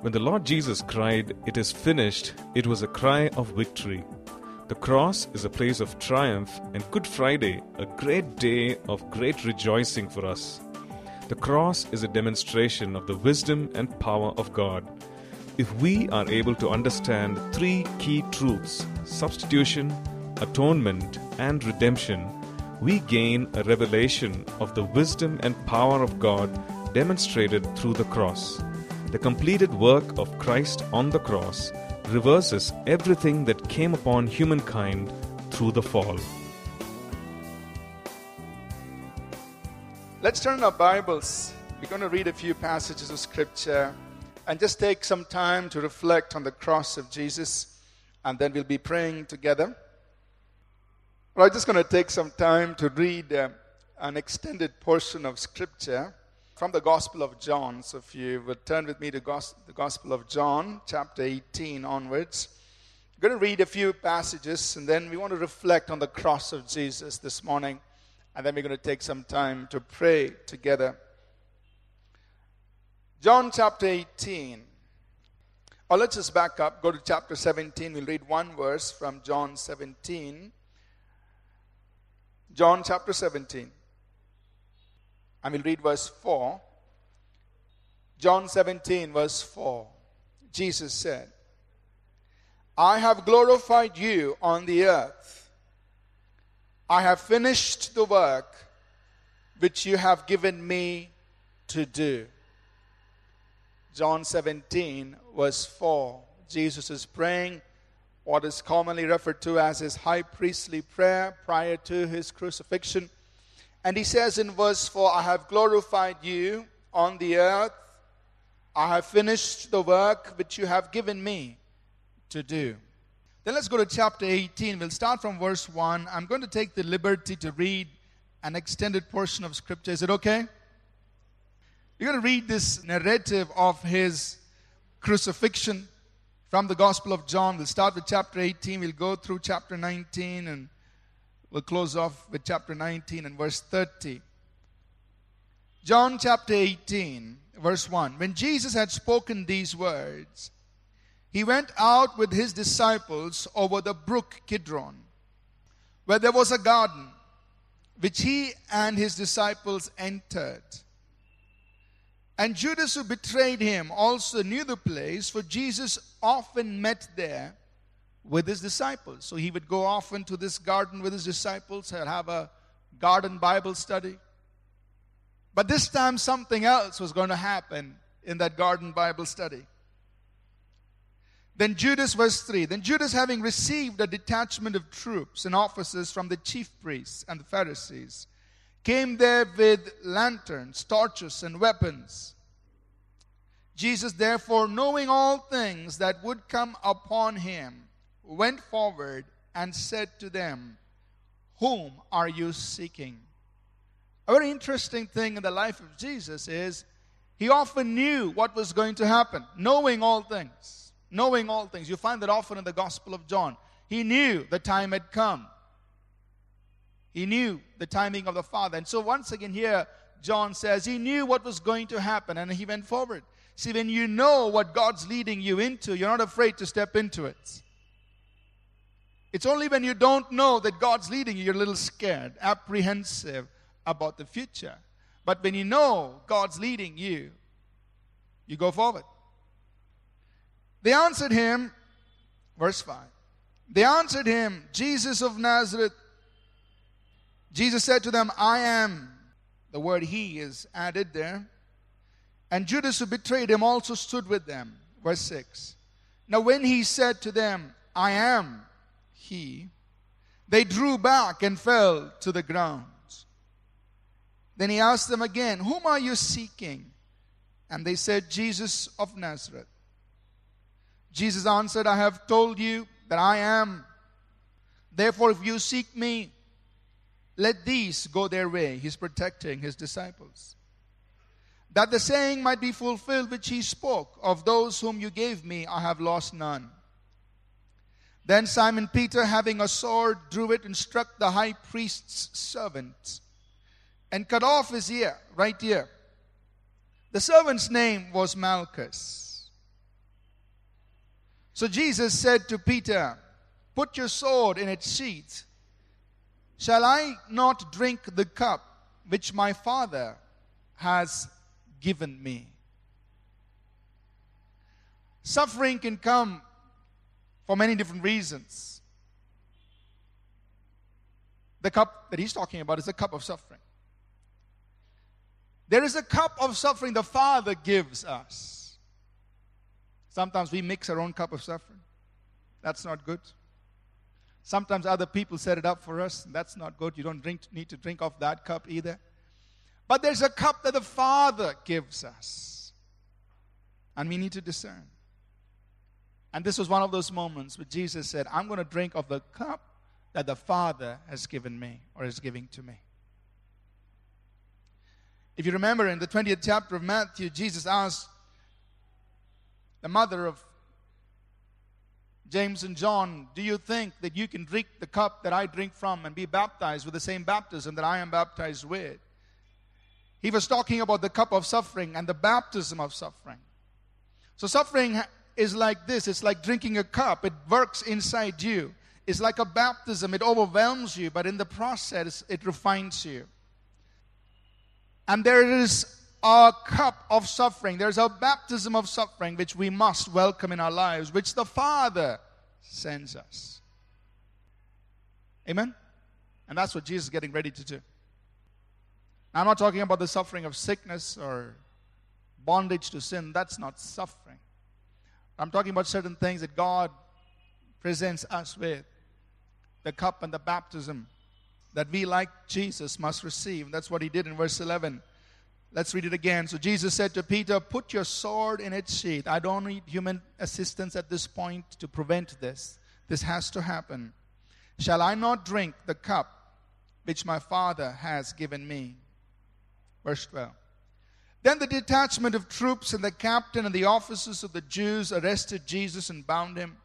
When the Lord Jesus cried, It is finished, it was a cry of victory. The cross is a place of triumph, and Good Friday, a great day of great rejoicing for us. The cross is a demonstration of the wisdom and power of God. If we are able to understand three key truths substitution, atonement, and redemption, we gain a revelation of the wisdom and power of God demonstrated through the cross. The completed work of Christ on the cross reverses everything that came upon humankind through the fall. Let's turn our Bibles. We're going to read a few passages of Scripture and just take some time to reflect on the cross of Jesus, and then we'll be praying together. Well, I'm just going to take some time to read uh, an extended portion of Scripture from the Gospel of John. So if you would turn with me to the Gospel of John, chapter 18 onwards. I'm going to read a few passages, and then we want to reflect on the cross of Jesus this morning, and then we're going to take some time to pray together. John chapter 18. Or let's just back up, go to chapter 17. We'll read one verse from John 17. John chapter 17. I will read verse 4. John 17, verse 4. Jesus said, I have glorified you on the earth. I have finished the work which you have given me to do. John 17, verse 4. Jesus is praying what is commonly referred to as his high priestly prayer prior to his crucifixion. And he says in verse 4 I have glorified you on the earth, I have finished the work which you have given me to do. Then let's go to chapter 18. We'll start from verse 1. I'm going to take the liberty to read an extended portion of scripture. Is it okay? You're going to read this narrative of his crucifixion from the Gospel of John. We'll start with chapter 18, we'll go through chapter 19, and we'll close off with chapter 19 and verse 30. John chapter 18, verse 1. When Jesus had spoken these words, he went out with his disciples over the brook Kidron, where there was a garden, which he and his disciples entered. And Judas, who betrayed him, also knew the place, for Jesus often met there with his disciples. So he would go often to this garden with his disciples and have a garden Bible study. But this time, something else was going to happen in that garden Bible study. Then Judas, verse 3 Then Judas, having received a detachment of troops and officers from the chief priests and the Pharisees, came there with lanterns, torches, and weapons. Jesus, therefore, knowing all things that would come upon him, went forward and said to them, Whom are you seeking? A very interesting thing in the life of Jesus is he often knew what was going to happen, knowing all things. Knowing all things. You find that often in the Gospel of John. He knew the time had come. He knew the timing of the Father. And so, once again, here, John says he knew what was going to happen and he went forward. See, when you know what God's leading you into, you're not afraid to step into it. It's only when you don't know that God's leading you, you're a little scared, apprehensive about the future. But when you know God's leading you, you go forward. They answered him, verse 5. They answered him, Jesus of Nazareth. Jesus said to them, I am. The word he is added there. And Judas, who betrayed him, also stood with them. Verse 6. Now, when he said to them, I am he, they drew back and fell to the ground. Then he asked them again, Whom are you seeking? And they said, Jesus of Nazareth. Jesus answered, I have told you that I am. Therefore, if you seek me, let these go their way. He's protecting his disciples. That the saying might be fulfilled which he spoke, Of those whom you gave me, I have lost none. Then Simon Peter, having a sword, drew it and struck the high priest's servant and cut off his ear, right ear. The servant's name was Malchus. So Jesus said to Peter, Put your sword in its sheath. Shall I not drink the cup which my Father has given me? Suffering can come for many different reasons. The cup that he's talking about is a cup of suffering. There is a cup of suffering the Father gives us. Sometimes we mix our own cup of suffering. That's not good. Sometimes other people set it up for us. That's not good. You don't drink, need to drink off that cup either. But there's a cup that the Father gives us. And we need to discern. And this was one of those moments where Jesus said, I'm going to drink of the cup that the Father has given me or is giving to me. If you remember in the 20th chapter of Matthew, Jesus asked the mother of James and John, do you think that you can drink the cup that I drink from and be baptized with the same baptism that I am baptized with? He was talking about the cup of suffering and the baptism of suffering. So, suffering is like this it's like drinking a cup, it works inside you. It's like a baptism, it overwhelms you, but in the process, it refines you. And there is a cup of suffering. There's a baptism of suffering which we must welcome in our lives, which the Father sends us. Amen? And that's what Jesus is getting ready to do. I'm not talking about the suffering of sickness or bondage to sin. That's not suffering. I'm talking about certain things that God presents us with the cup and the baptism that we, like Jesus, must receive. That's what he did in verse 11. Let's read it again. So Jesus said to Peter, Put your sword in its sheath. I don't need human assistance at this point to prevent this. This has to happen. Shall I not drink the cup which my Father has given me? Verse 12. Then the detachment of troops and the captain and the officers of the Jews arrested Jesus and bound him.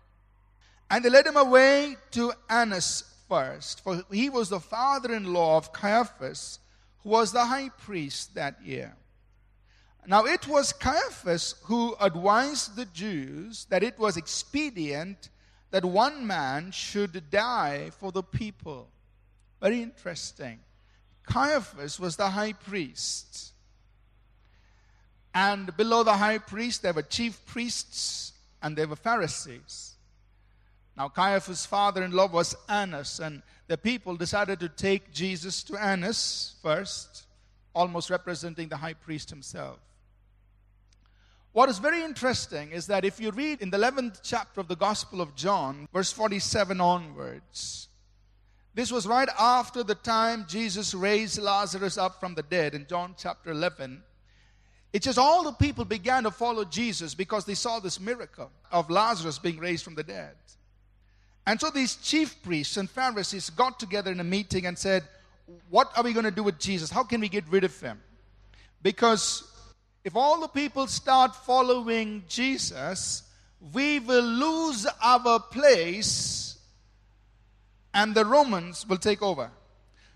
And they led him away to Annas first, for he was the father in law of Caiaphas who was the high priest that year. Now it was Caiaphas who advised the Jews that it was expedient that one man should die for the people. Very interesting. Caiaphas was the high priest. And below the high priest, there were chief priests and there were Pharisees. Now, Caiaphas' father in law was Annas, and the people decided to take Jesus to Annas first, almost representing the high priest himself. What is very interesting is that if you read in the 11th chapter of the Gospel of John, verse 47 onwards, this was right after the time Jesus raised Lazarus up from the dead in John chapter 11. It's just all the people began to follow Jesus because they saw this miracle of Lazarus being raised from the dead. And so these chief priests and Pharisees got together in a meeting and said, What are we going to do with Jesus? How can we get rid of him? Because if all the people start following Jesus, we will lose our place and the Romans will take over.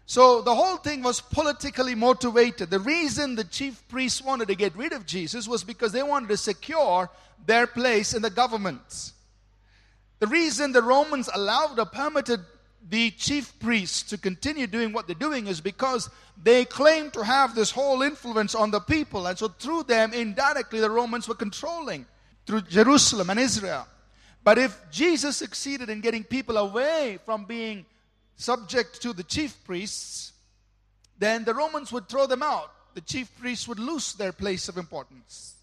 So the whole thing was politically motivated. The reason the chief priests wanted to get rid of Jesus was because they wanted to secure their place in the government. The reason the Romans allowed or permitted the chief priests to continue doing what they're doing is because they claimed to have this whole influence on the people. And so through them, indirectly, the Romans were controlling through Jerusalem and Israel. But if Jesus succeeded in getting people away from being subject to the chief priests, then the Romans would throw them out. The chief priests would lose their place of importance.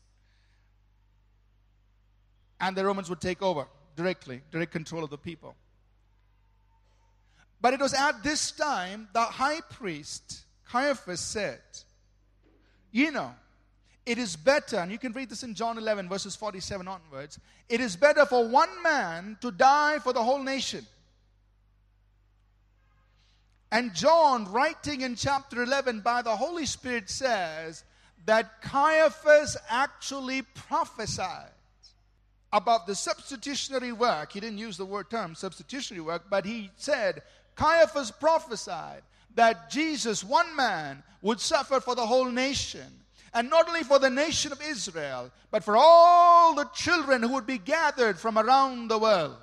And the Romans would take over directly, direct control of the people. But it was at this time the high priest, Caiaphas, said, You know, it is better, and you can read this in John 11, verses 47 onwards. It is better for one man to die for the whole nation. And John, writing in chapter 11 by the Holy Spirit, says that Caiaphas actually prophesied about the substitutionary work. He didn't use the word term substitutionary work, but he said Caiaphas prophesied that Jesus, one man, would suffer for the whole nation. And not only for the nation of Israel, but for all the children who would be gathered from around the world.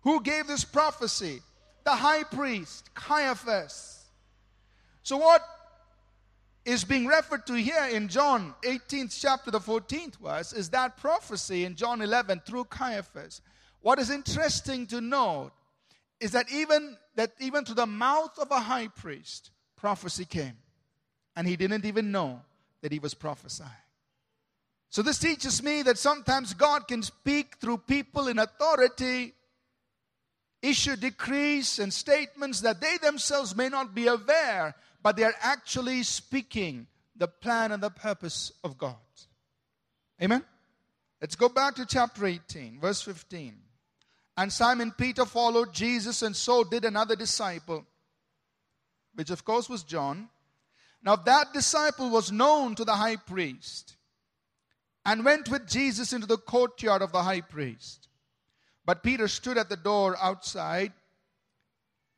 Who gave this prophecy? The high priest, Caiaphas. So, what is being referred to here in John 18th chapter, the 14th verse, is that prophecy in John 11 through Caiaphas. What is interesting to note is that even that even to the mouth of a high priest, prophecy came, and he didn't even know that he was prophesying. So this teaches me that sometimes God can speak through people in authority, issue decrees and statements that they themselves may not be aware but they are actually speaking the plan and the purpose of God. Amen? Let's go back to chapter 18, verse 15. And Simon Peter followed Jesus, and so did another disciple, which of course was John. Now that disciple was known to the high priest and went with Jesus into the courtyard of the high priest. But Peter stood at the door outside.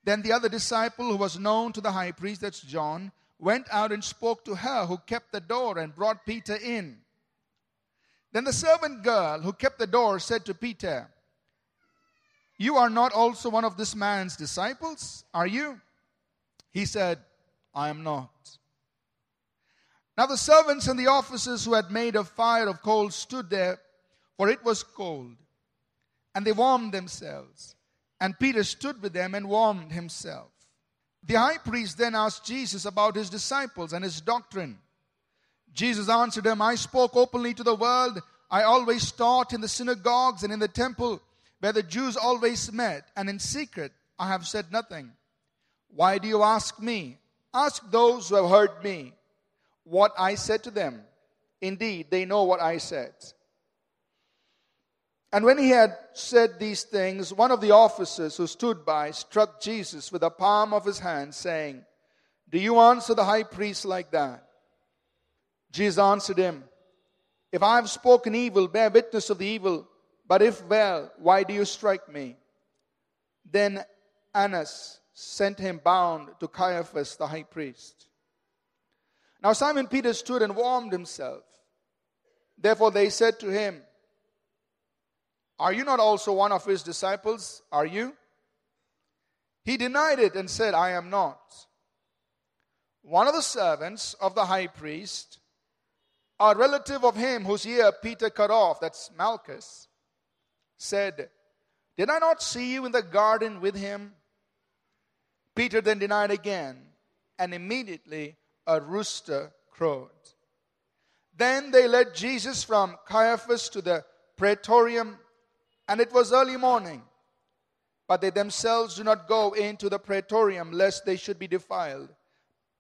Then the other disciple, who was known to the high priest, that's John, went out and spoke to her who kept the door and brought Peter in. Then the servant girl who kept the door said to Peter, You are not also one of this man's disciples, are you? He said, I am not. Now the servants and the officers who had made a fire of coals stood there, for it was cold, and they warmed themselves. And Peter stood with them and warmed himself. The high priest then asked Jesus about his disciples and his doctrine. Jesus answered him, I spoke openly to the world. I always taught in the synagogues and in the temple where the Jews always met, and in secret I have said nothing. Why do you ask me? Ask those who have heard me what I said to them. Indeed, they know what I said. And when he had said these things, one of the officers who stood by struck Jesus with the palm of his hand, saying, Do you answer the high priest like that? Jesus answered him, If I have spoken evil, bear witness of the evil. But if well, why do you strike me? Then Annas sent him bound to Caiaphas the high priest. Now Simon Peter stood and warmed himself. Therefore they said to him, are you not also one of his disciples? Are you? He denied it and said, I am not. One of the servants of the high priest, a relative of him whose ear Peter cut off, that's Malchus, said, Did I not see you in the garden with him? Peter then denied again, and immediately a rooster crowed. Then they led Jesus from Caiaphas to the praetorium and it was early morning. But they themselves do not go into the praetorium, lest they should be defiled,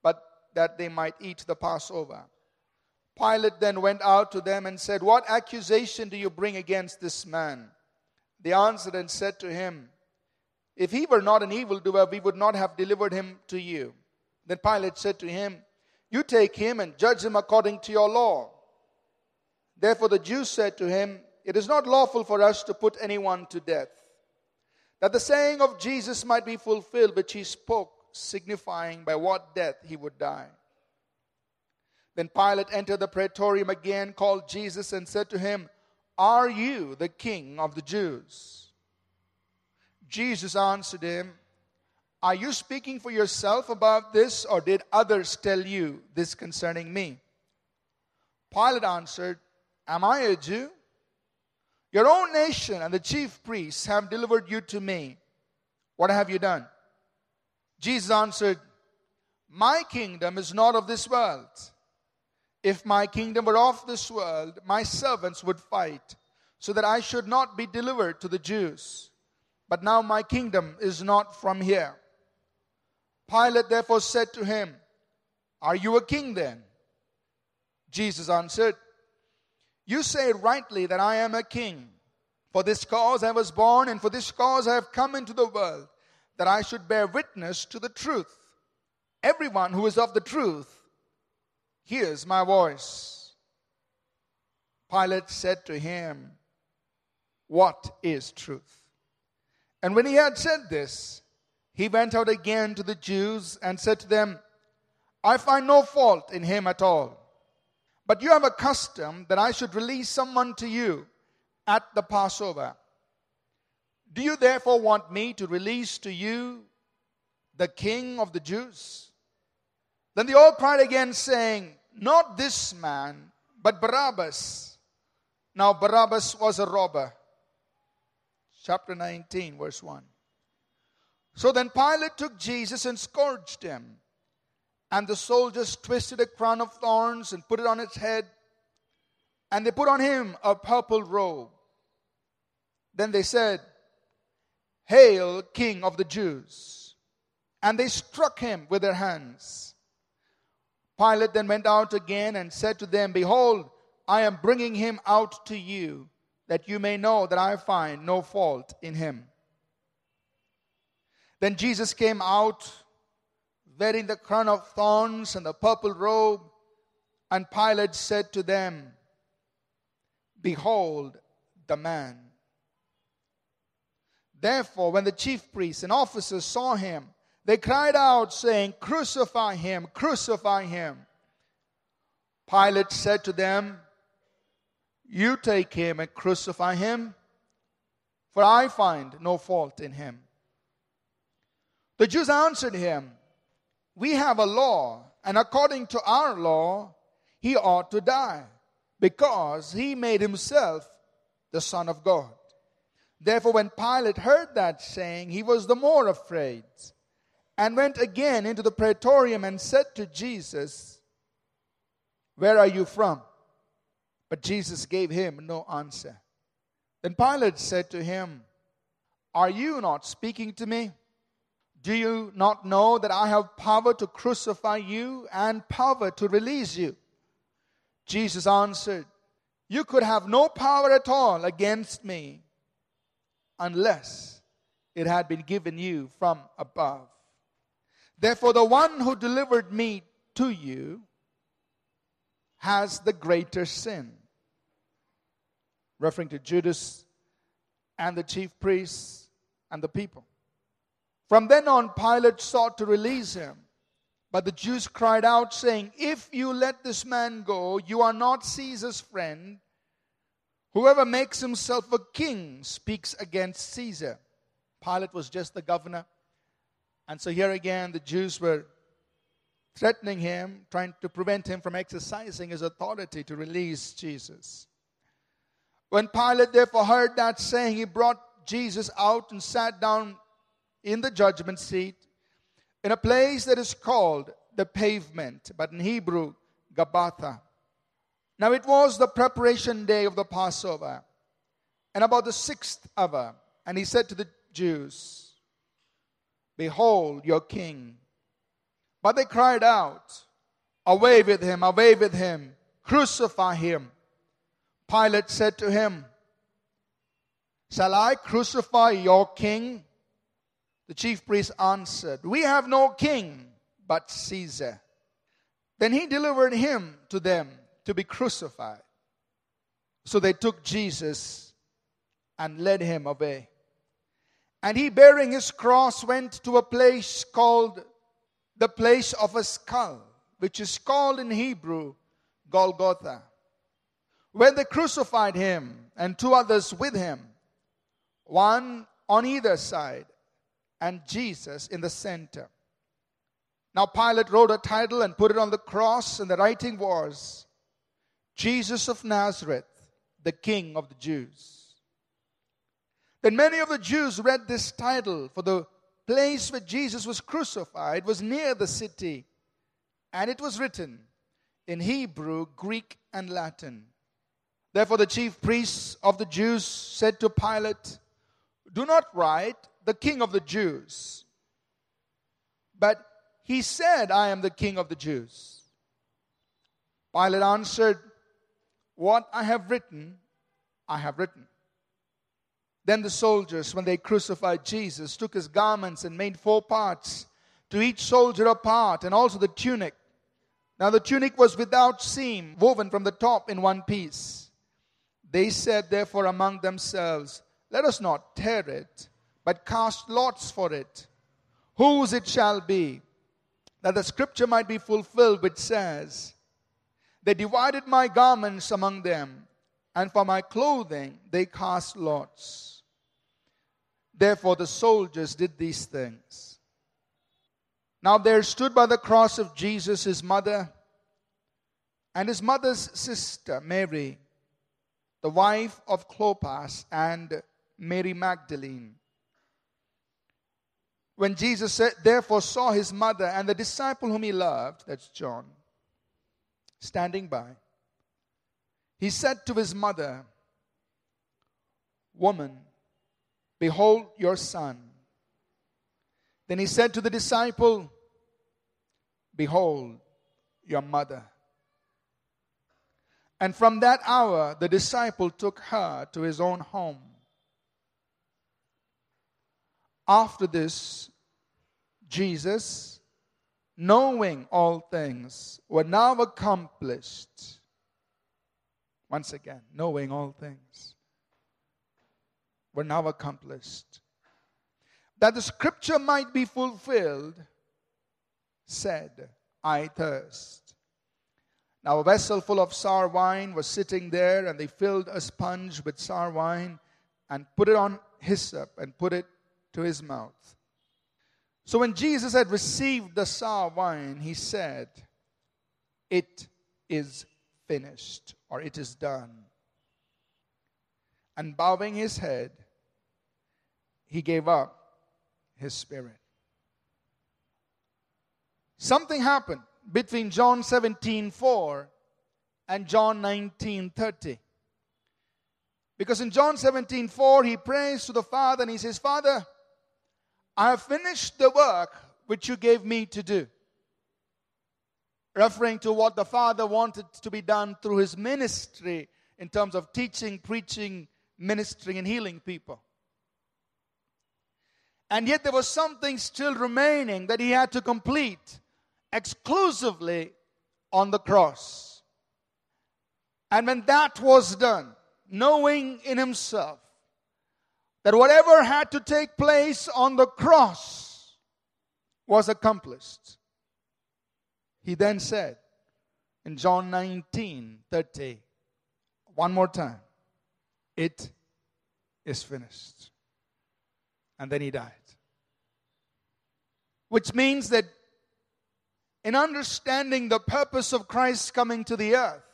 but that they might eat the Passover. Pilate then went out to them and said, What accusation do you bring against this man? They answered and said to him, If he were not an evildoer, we would not have delivered him to you. Then Pilate said to him, You take him and judge him according to your law. Therefore the Jews said to him, it is not lawful for us to put anyone to death. That the saying of Jesus might be fulfilled, which he spoke, signifying by what death he would die. Then Pilate entered the praetorium again, called Jesus, and said to him, Are you the king of the Jews? Jesus answered him, Are you speaking for yourself about this, or did others tell you this concerning me? Pilate answered, Am I a Jew? Your own nation and the chief priests have delivered you to me. What have you done? Jesus answered, My kingdom is not of this world. If my kingdom were of this world, my servants would fight, so that I should not be delivered to the Jews. But now my kingdom is not from here. Pilate therefore said to him, Are you a king then? Jesus answered, you say rightly that I am a king. For this cause I was born, and for this cause I have come into the world, that I should bear witness to the truth. Everyone who is of the truth hears my voice. Pilate said to him, What is truth? And when he had said this, he went out again to the Jews and said to them, I find no fault in him at all. But you have a custom that I should release someone to you at the Passover. Do you therefore want me to release to you the king of the Jews? Then they all cried again, saying, Not this man, but Barabbas. Now Barabbas was a robber. Chapter 19, verse 1. So then Pilate took Jesus and scourged him. And the soldiers twisted a crown of thorns and put it on his head. And they put on him a purple robe. Then they said, Hail, King of the Jews! And they struck him with their hands. Pilate then went out again and said to them, Behold, I am bringing him out to you, that you may know that I find no fault in him. Then Jesus came out, wearing the crown of thorns and the purple robe, and Pilate said to them, Behold the man. Therefore, when the chief priests and officers saw him, they cried out, saying, Crucify him, crucify him. Pilate said to them, You take him and crucify him, for I find no fault in him. The Jews answered him, We have a law, and according to our law, he ought to die, because he made himself the Son of God. Therefore, when Pilate heard that saying, he was the more afraid, and went again into the praetorium and said to Jesus, Where are you from? But Jesus gave him no answer. Then Pilate said to him, Are you not speaking to me? Do you not know that I have power to crucify you and power to release you? Jesus answered, You could have no power at all against me unless it had been given you from above. Therefore, the one who delivered me to you has the greater sin. Referring to Judas and the chief priests and the people. From then on, Pilate sought to release him. But the Jews cried out, saying, If you let this man go, you are not Caesar's friend. Whoever makes himself a king speaks against Caesar. Pilate was just the governor. And so here again, the Jews were threatening him, trying to prevent him from exercising his authority to release Jesus. When Pilate therefore heard that saying, he brought Jesus out and sat down in the judgment seat in a place that is called the pavement, but in Hebrew, Gabbatha. Now it was the preparation day of the Passover, and about the sixth hour, and he said to the Jews, Behold your king. But they cried out, Away with him, away with him, crucify him. Pilate said to him, Shall I crucify your king? The chief priest answered, We have no king but Caesar. Then he delivered him to them to be crucified. So they took Jesus and led him away. And he, bearing his cross, went to a place called the place of a skull, which is called in Hebrew Golgotha, where they crucified him and two others with him, one on either side and Jesus in the center. Now Pilate wrote a title and put it on the cross, and the writing was Jesus of Nazareth, the King of the Jews. Then many of the Jews read this title, for the place where Jesus was crucified was near the city, and it was written in Hebrew, Greek, and Latin. Therefore, the chief priests of the Jews said to Pilate, Do not write the king of the Jews. But he said, I am the king of the Jews. Pilate answered, What I have written, I have written. Then the soldiers, when they crucified Jesus, took his garments and made four parts, to each soldier a part, and also the tunic. Now the tunic was without seam, woven from the top in one piece. They said, therefore, among themselves, Let us not tear it but cast lots for it, whose it shall be, that the scripture might be fulfilled, which says, They divided my garments among them, and for my clothing they cast lots. Therefore the soldiers did these things. Now there stood by the cross of Jesus his mother and his mother's sister, Mary, the wife of Clopas, and Mary Magdalene. When Jesus therefore saw his mother and the disciple whom he loved, that's John, standing by, he said to his mother, Woman, behold your son. Then he said to the disciple, Behold your mother. And from that hour, the disciple took her to his own home. After this, Jesus, knowing all things, were now accomplished. Once again, knowing all things were now accomplished. That the scripture might be fulfilled, said, I thirst. Now a vessel full of sour wine was sitting there, and they filled a sponge with sour wine and put it on hyssop and put it to his mouth. So when Jesus had received the sour wine, he said, It is finished, or it is done. And bowing his head, he gave up his spirit. Something happened between John 17 4 and John 19 30. Because in John 17 4, he prays to the Father and he says, Father, I have finished the work which you gave me to do. Referring to what the Father wanted to be done through his ministry in terms of teaching, preaching, ministering, and healing people. And yet there was something still remaining that he had to complete exclusively on the cross. And when that was done, knowing in himself that whatever had to take place on the cross was accomplished. He then said in John 19 30, one more time, it is finished. And then he died. Which means that in understanding the purpose of Christ coming to the earth,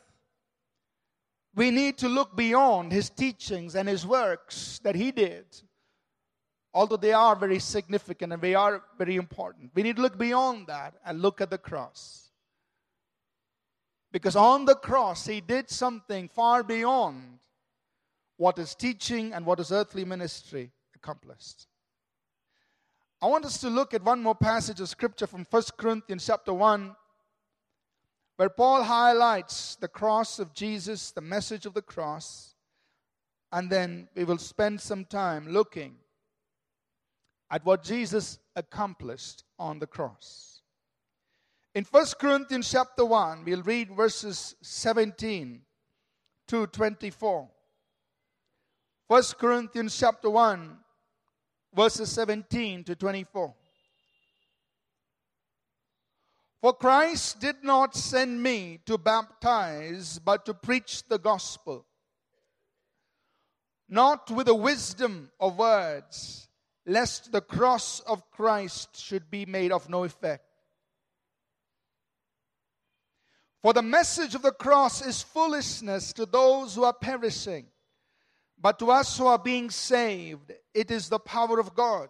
we need to look beyond his teachings and his works that he did, although they are very significant and they are very important. We need to look beyond that and look at the cross. Because on the cross, he did something far beyond what his teaching and what his earthly ministry accomplished. I want us to look at one more passage of scripture from 1 Corinthians chapter 1 where Paul highlights the cross of Jesus, the message of the cross, and then we will spend some time looking at what Jesus accomplished on the cross. In 1 Corinthians chapter 1, we'll read verses 17 to 24. 1 Corinthians chapter 1, verses 17 to 24. For Christ did not send me to baptize, but to preach the gospel, not with the wisdom of words, lest the cross of Christ should be made of no effect. For the message of the cross is foolishness to those who are perishing, but to us who are being saved, it is the power of God.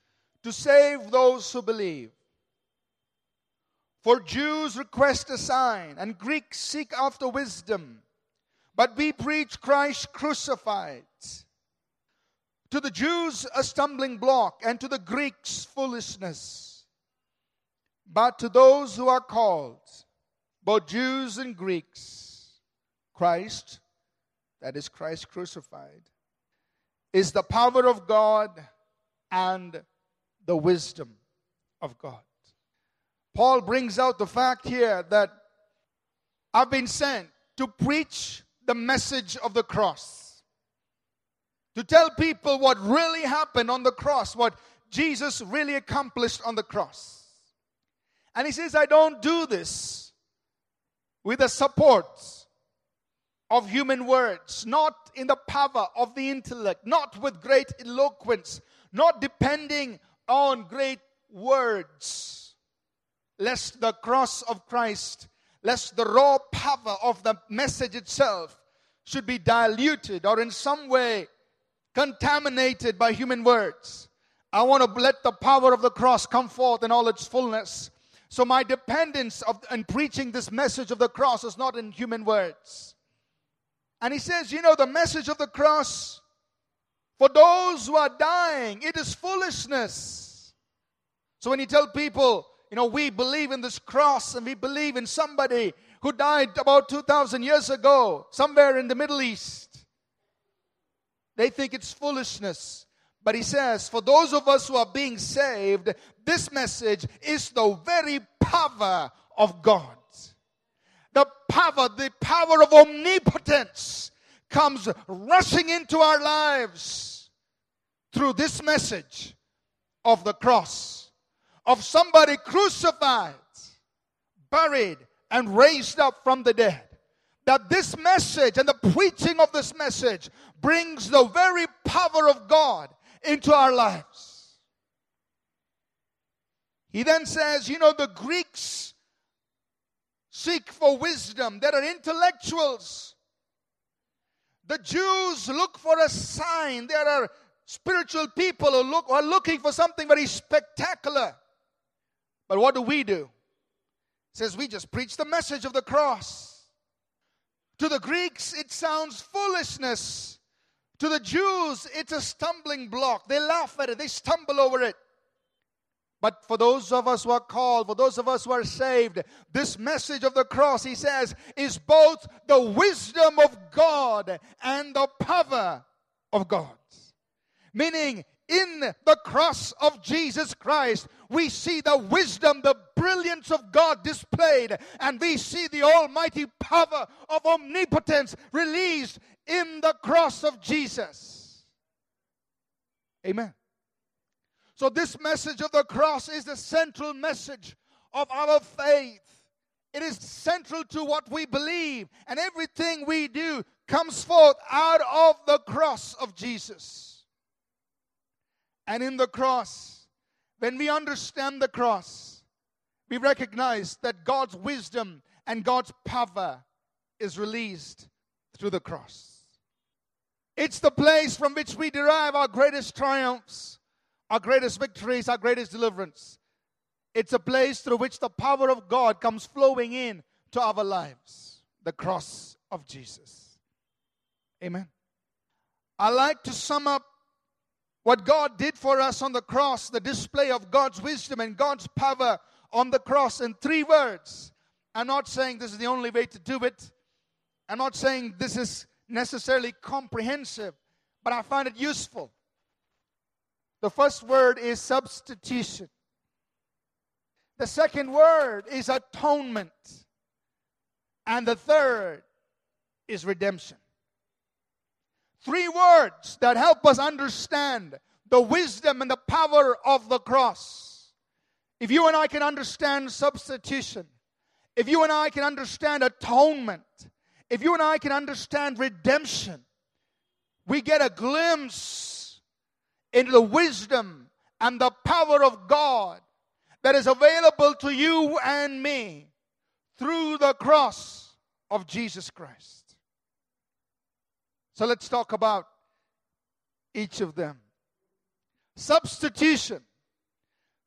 to save those who believe. For Jews request a sign, and Greeks seek after wisdom. But we preach Christ crucified. To the Jews, a stumbling block, and to the Greeks, foolishness. But to those who are called, both Jews and Greeks, Christ, that is Christ crucified, is the power of God and the wisdom of God. Paul brings out the fact here that I've been sent to preach the message of the cross, to tell people what really happened on the cross, what Jesus really accomplished on the cross. And he says, I don't do this with the support of human words, not in the power of the intellect, not with great eloquence, not depending on great words, lest the cross of Christ, lest the raw power of the message itself should be diluted or in some way contaminated by human words. I want to let the power of the cross come forth in all its fullness. So my dependence of in preaching this message of the cross is not in human words. And he says, you know, the message of the cross for those who are dying, it is foolishness. So when you tell people, you know, we believe in this cross and we believe in somebody who died about 2,000 years ago, somewhere in the Middle East, they think it's foolishness. But he says, for those of us who are being saved, this message is the very power of God. The power, the power of omnipotence comes rushing into our lives through this message of the cross, of somebody crucified, buried, and raised up from the dead. That this message and the preaching of this message brings the very power of God into our lives. He then says, you know, the Greeks seek for wisdom. they are intellectuals. The Jews look for a sign. There are spiritual people who, look, are looking for something very spectacular. But what do we do? It says we just preach the message of the cross. To the Greeks, it sounds foolishness. To the Jews, it's a stumbling block. They laugh at it, they stumble over it. But for those of us who are called, for those of us who are saved, this message of the cross, he says, is both the wisdom of God and the power of God. Meaning, in the cross of Jesus Christ, we see the wisdom, the brilliance of God displayed, and we see the almighty power of omnipotence released in the cross of Jesus. Amen. So, this message of the cross is the central message of our faith. It is central to what we believe, and everything we do comes forth out of the cross of Jesus. And in the cross, when we understand the cross, we recognize that God's wisdom and God's power is released through the cross. It's the place from which we derive our greatest triumphs, our greatest victories, our greatest deliverance. It's a place through which the power of God comes flowing in to our lives. The cross of Jesus. Amen. I like to sum up what God did for us on the cross, the display of God's wisdom and God's power on the cross in three words. I'm not saying this is the only way to do it. I'm not saying this is necessarily comprehensive, but I find it useful. The first word is substitution. The second word is atonement. And the third is redemption. Three words that help us understand the wisdom and the power of the cross. If you and I can understand substitution, if you and I can understand atonement, if you and I can understand redemption, we get a glimpse into the wisdom and the power of God that is available to you and me through the cross of Jesus Christ. So let's talk about each of them. Substitution.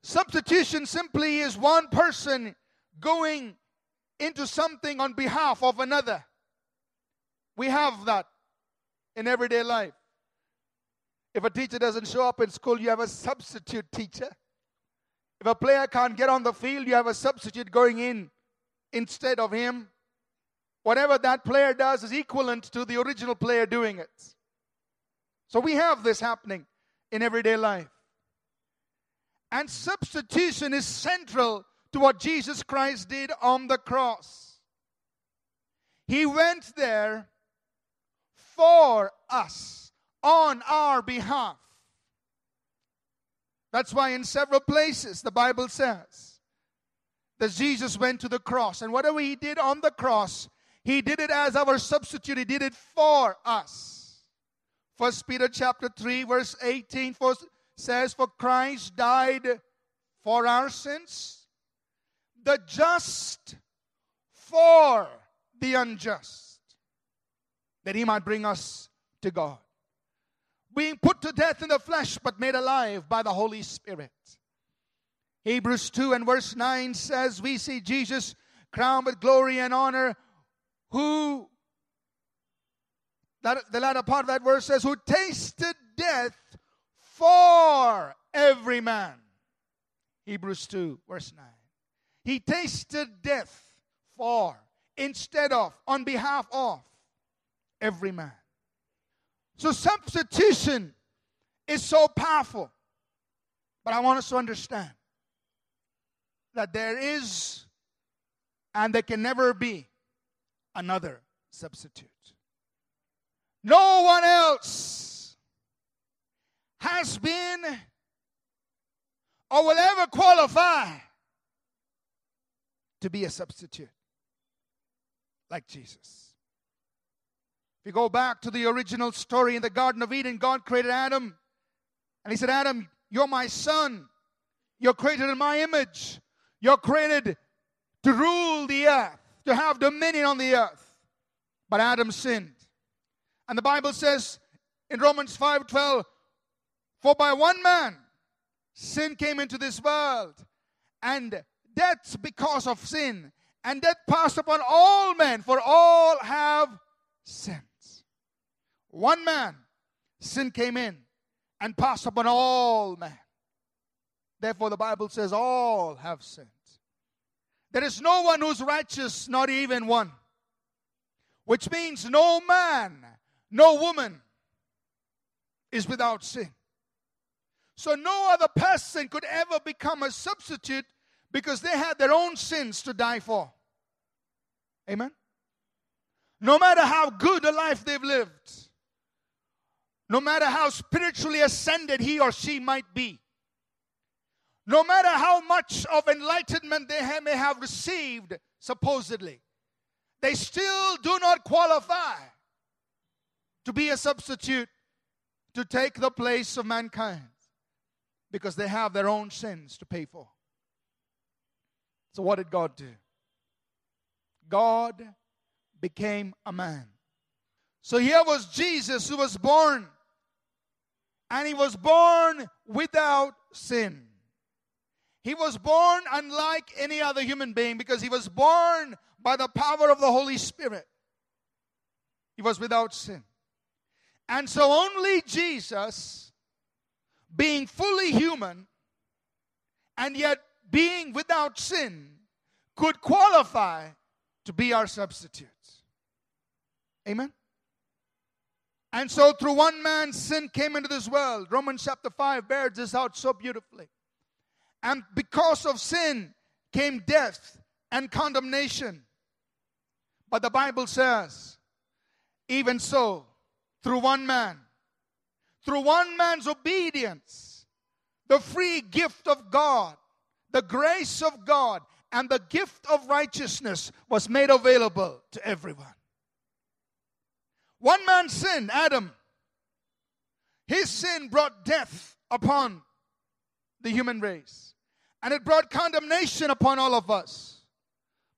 Substitution simply is one person going into something on behalf of another. We have that in everyday life. If a teacher doesn't show up in school, you have a substitute teacher. If a player can't get on the field, you have a substitute going in instead of him. whatever that player does is equivalent to the original player doing it. So we have this happening in everyday life. And substitution is central to what Jesus Christ did on the cross. He went there for us, on our behalf. That's why in several places the Bible says that Jesus went to the cross. And whatever he did on the cross, he did it as our substitute. He did it for us. First Peter chapter 3, verse 18 says, For Christ died for our sins, the just for the unjust, that he might bring us to God being put to death in the flesh, but made alive by the Holy Spirit. Hebrews 2 and verse 9 says, We see Jesus crowned with glory and honor, who, that, the latter part of that verse says, who tasted death for every man. Hebrews 2, verse 9. He tasted death for, instead of, on behalf of every man. So substitution is so powerful. But I want us to understand that there is and there can never be another substitute. No one else has been or will ever qualify to be a substitute like Jesus. If you go back to the original story in the Garden of Eden, God created Adam. And He said, Adam, you're my son. You're created in my image. You're created to rule the earth, to have dominion on the earth. But Adam sinned. And the Bible says in Romans 5:12, For by one man sin came into this world, and death because of sin, and death passed upon all men, for all have sinned one man, sin came in and passed upon all men. Therefore, the Bible says all have sinned. There is no one who's righteous, not even one. Which means no man, no woman is without sin. So no other person could ever become a substitute because they had their own sins to die for. Amen? No matter how good a life they've lived, no matter how spiritually ascended he or she might be, no matter how much of enlightenment they may have received, supposedly, they still do not qualify to be a substitute to take the place of mankind because they have their own sins to pay for. So, what did God do? God became a man. So, here was Jesus who was born and he was born without sin. He was born unlike any other human being because he was born by the power of the Holy Spirit. He was without sin. And so only Jesus, being fully human and yet being without sin, could qualify to be our substitute. Amen. And so through one man, sin came into this world. Romans chapter 5 bears this out so beautifully. And because of sin came death and condemnation. But the Bible says, even so, through one man, through one man's obedience, the free gift of God, the grace of God, and the gift of righteousness was made available to everyone. One man sinned, Adam. His sin brought death upon the human race, and it brought condemnation upon all of us.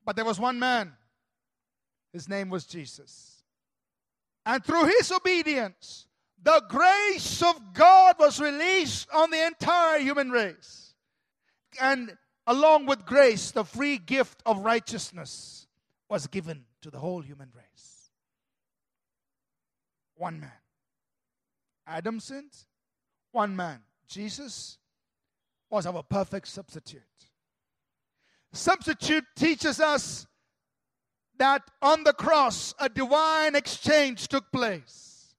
But there was one man, his name was Jesus. And through his obedience, the grace of God was released on the entire human race. And along with grace, the free gift of righteousness was given to the whole human race one man. Adam sinned, one man. Jesus was our perfect substitute. Substitute teaches us that on the cross a divine exchange took place.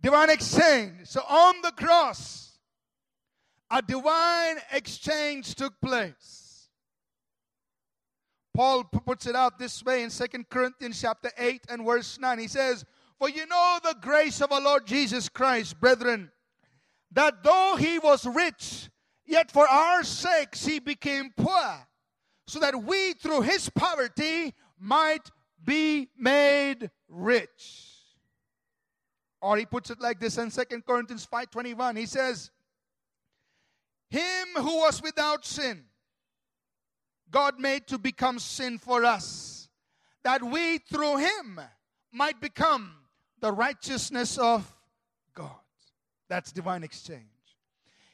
Divine exchange. So on the cross, a divine exchange took place. Paul puts it out this way in Second Corinthians chapter 8 and verse 9. He says, For you know the grace of our Lord Jesus Christ, brethren, that though he was rich, yet for our sakes he became poor, so that we through his poverty might be made rich. Or he puts it like this in Second Corinthians 5:21. He says, Him who was without sin, God made to become sin for us, that we through him might become the righteousness of God. That's divine exchange.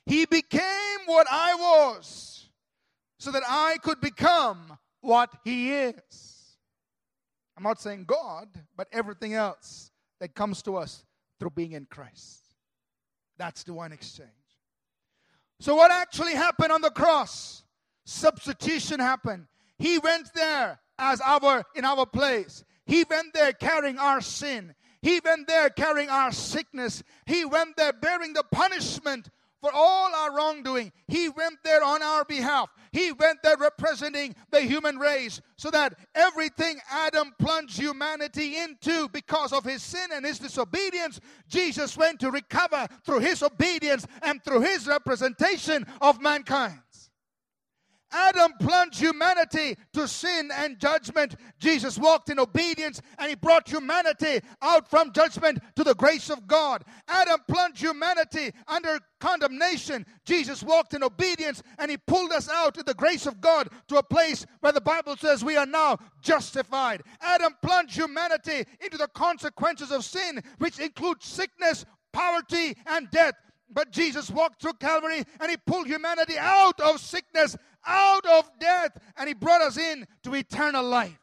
He became what I was so that I could become what he is. I'm not saying God, but everything else that comes to us through being in Christ. That's divine exchange. So, what actually happened on the cross? Substitution happened. He went there as our in our place. He went there carrying our sin. He went there carrying our sickness. He went there bearing the punishment for all our wrongdoing. He went there on our behalf. He went there representing the human race so that everything Adam plunged humanity into because of his sin and his disobedience, Jesus went to recover through his obedience and through his representation of mankind. Adam plunged humanity to sin and judgment. Jesus walked in obedience and he brought humanity out from judgment to the grace of God. Adam plunged humanity under condemnation. Jesus walked in obedience and he pulled us out to the grace of God to a place where the Bible says we are now justified. Adam plunged humanity into the consequences of sin, which include sickness, poverty, and death. But Jesus walked through Calvary and he pulled humanity out of sickness, out of death, and he brought us in to eternal life.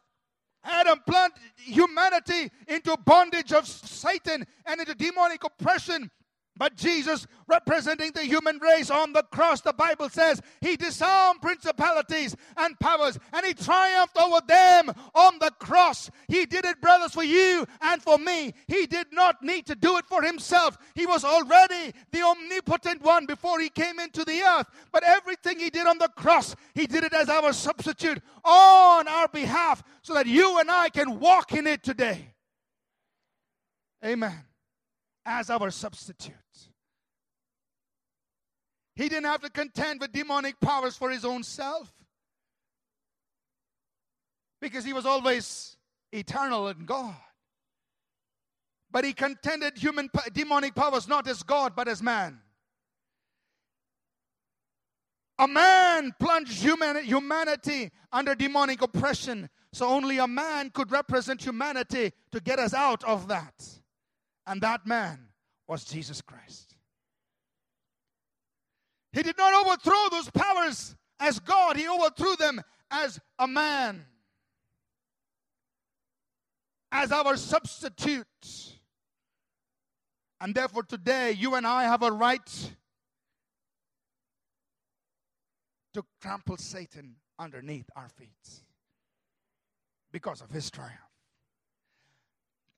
Adam plunged humanity into bondage of Satan and into demonic oppression but Jesus, representing the human race on the cross, the Bible says he disarmed principalities and powers and he triumphed over them on the cross. He did it, brothers, for you and for me. He did not need to do it for himself. He was already the omnipotent one before he came into the earth. But everything he did on the cross, he did it as our substitute on our behalf so that you and I can walk in it today. Amen. As our substitute. He didn't have to contend with demonic powers for his own self because he was always eternal in God. But he contended human demonic powers not as God but as man. A man plunged human, humanity under demonic oppression, so only a man could represent humanity to get us out of that. And that man was Jesus Christ. He did not overthrow those powers as God, he overthrew them as a man, as our substitute. And therefore, today, you and I have a right to trample Satan underneath our feet because of his triumph.